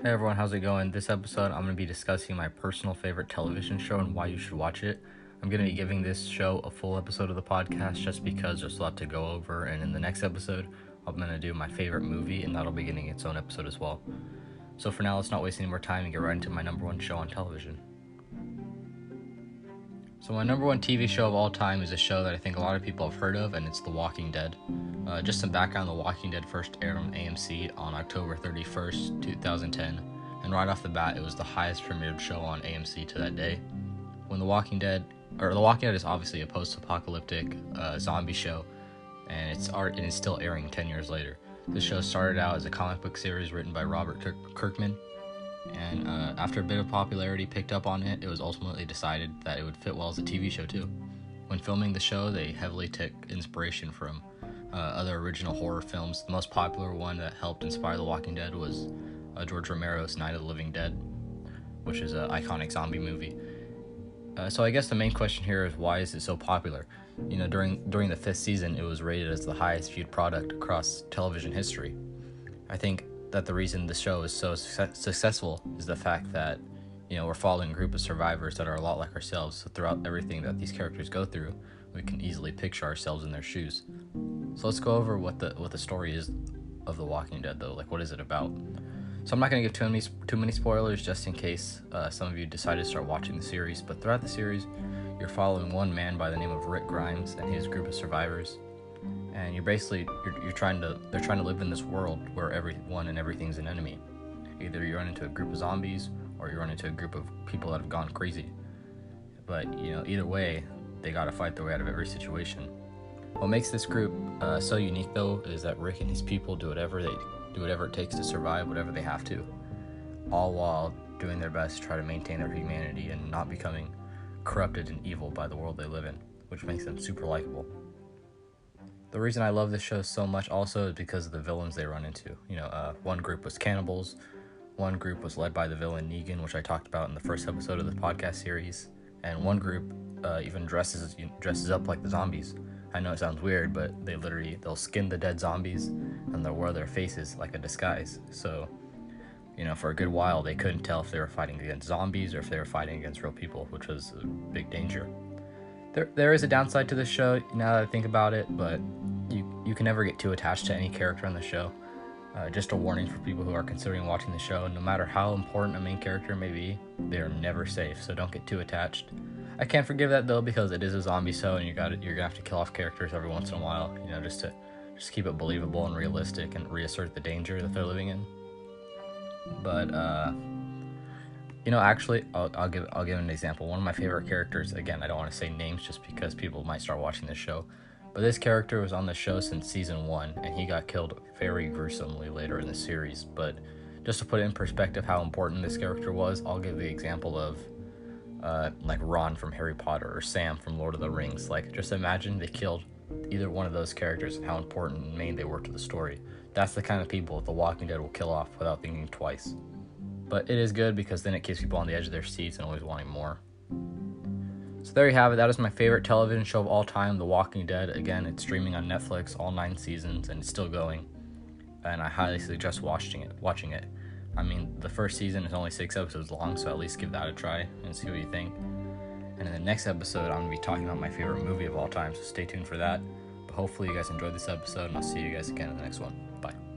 Hey everyone, how's it going? This episode, I'm going to be discussing my personal favorite television show and why you should watch it. I'm going to be giving this show a full episode of the podcast just because there's a lot to go over, and in the next episode, I'm going to do my favorite movie, and that'll be getting its own episode as well. So for now, let's not waste any more time and get right into my number one show on television. So my number one TV show of all time is a show that I think a lot of people have heard of, and it's The Walking Dead. Uh, just some background: The Walking Dead first aired on AMC on October 31st, 2010, and right off the bat, it was the highest premiered show on AMC to that day. When The Walking Dead, or The Walking Dead, is obviously a post-apocalyptic uh, zombie show, and it's art and it's still airing 10 years later. The show started out as a comic book series written by Robert Kirk- Kirkman, and uh, after a bit of popularity picked up on it, it was ultimately decided that it would fit well as a TV show too. When filming the show, they heavily took inspiration from uh, other original horror films. The most popular one that helped inspire The Walking Dead was uh, George Romero's Night of the Living Dead, which is an iconic zombie movie. Uh, so I guess the main question here is why is it so popular? You know, during during the fifth season, it was rated as the highest viewed product across television history. I think that the reason the show is so su- successful is the fact that you know we're following a group of survivors that are a lot like ourselves. So throughout everything that these characters go through, we can easily picture ourselves in their shoes. So let's go over what the what the story is of The Walking Dead, though. Like, what is it about? So I'm not going to give too many too many spoilers, just in case uh, some of you decide to start watching the series. But throughout the series, you're following one man by the name of Rick Grimes and his group of survivors and you're basically you're, you're trying to they're trying to live in this world where everyone and everything's an enemy. Either you run into a group of zombies or you run into a group of people that have gone crazy. But you know either way they gotta fight their way out of every situation. What makes this group uh, so unique though is that rick and his people do whatever they do whatever it takes to survive whatever they have to. All while doing their best to try to maintain their humanity and not becoming corrupted and evil by the world they live in which makes them super likable the reason I love this show so much also is because of the villains they run into. You know, uh, one group was cannibals, one group was led by the villain Negan, which I talked about in the first episode of the podcast series, and one group uh, even dresses dresses up like the zombies. I know it sounds weird, but they literally they'll skin the dead zombies and they'll wear their faces like a disguise. So, you know, for a good while they couldn't tell if they were fighting against zombies or if they were fighting against real people, which was a big danger. There, there is a downside to this show now that I think about it, but you you can never get too attached to any character on the show. Uh, just a warning for people who are considering watching the show. No matter how important a main character may be, they are never safe. So don't get too attached. I can't forgive that though because it is a zombie show and you got you're gonna have to kill off characters every once in a while. You know, just to just keep it believable and realistic and reassert the danger that they're living in. But uh, you know, actually, I'll, I'll give I'll give an example. One of my favorite characters. Again, I don't want to say names just because people might start watching this show. But this character was on the show since season one, and he got killed very gruesomely later in the series. But just to put in perspective how important this character was, I'll give the example of uh, like Ron from Harry Potter or Sam from Lord of the Rings. Like, just imagine they killed either one of those characters and how important and main they were to the story. That's the kind of people The Walking Dead will kill off without thinking twice. But it is good because then it keeps people on the edge of their seats and always wanting more. So there you have it. That is my favorite television show of all time, The Walking Dead. Again, it's streaming on Netflix, all nine seasons, and it's still going. And I highly suggest watching it. Watching it. I mean, the first season is only six episodes long, so at least give that a try and see what you think. And in the next episode, I'm gonna be talking about my favorite movie of all time. So stay tuned for that. But hopefully, you guys enjoyed this episode, and I'll see you guys again in the next one. Bye.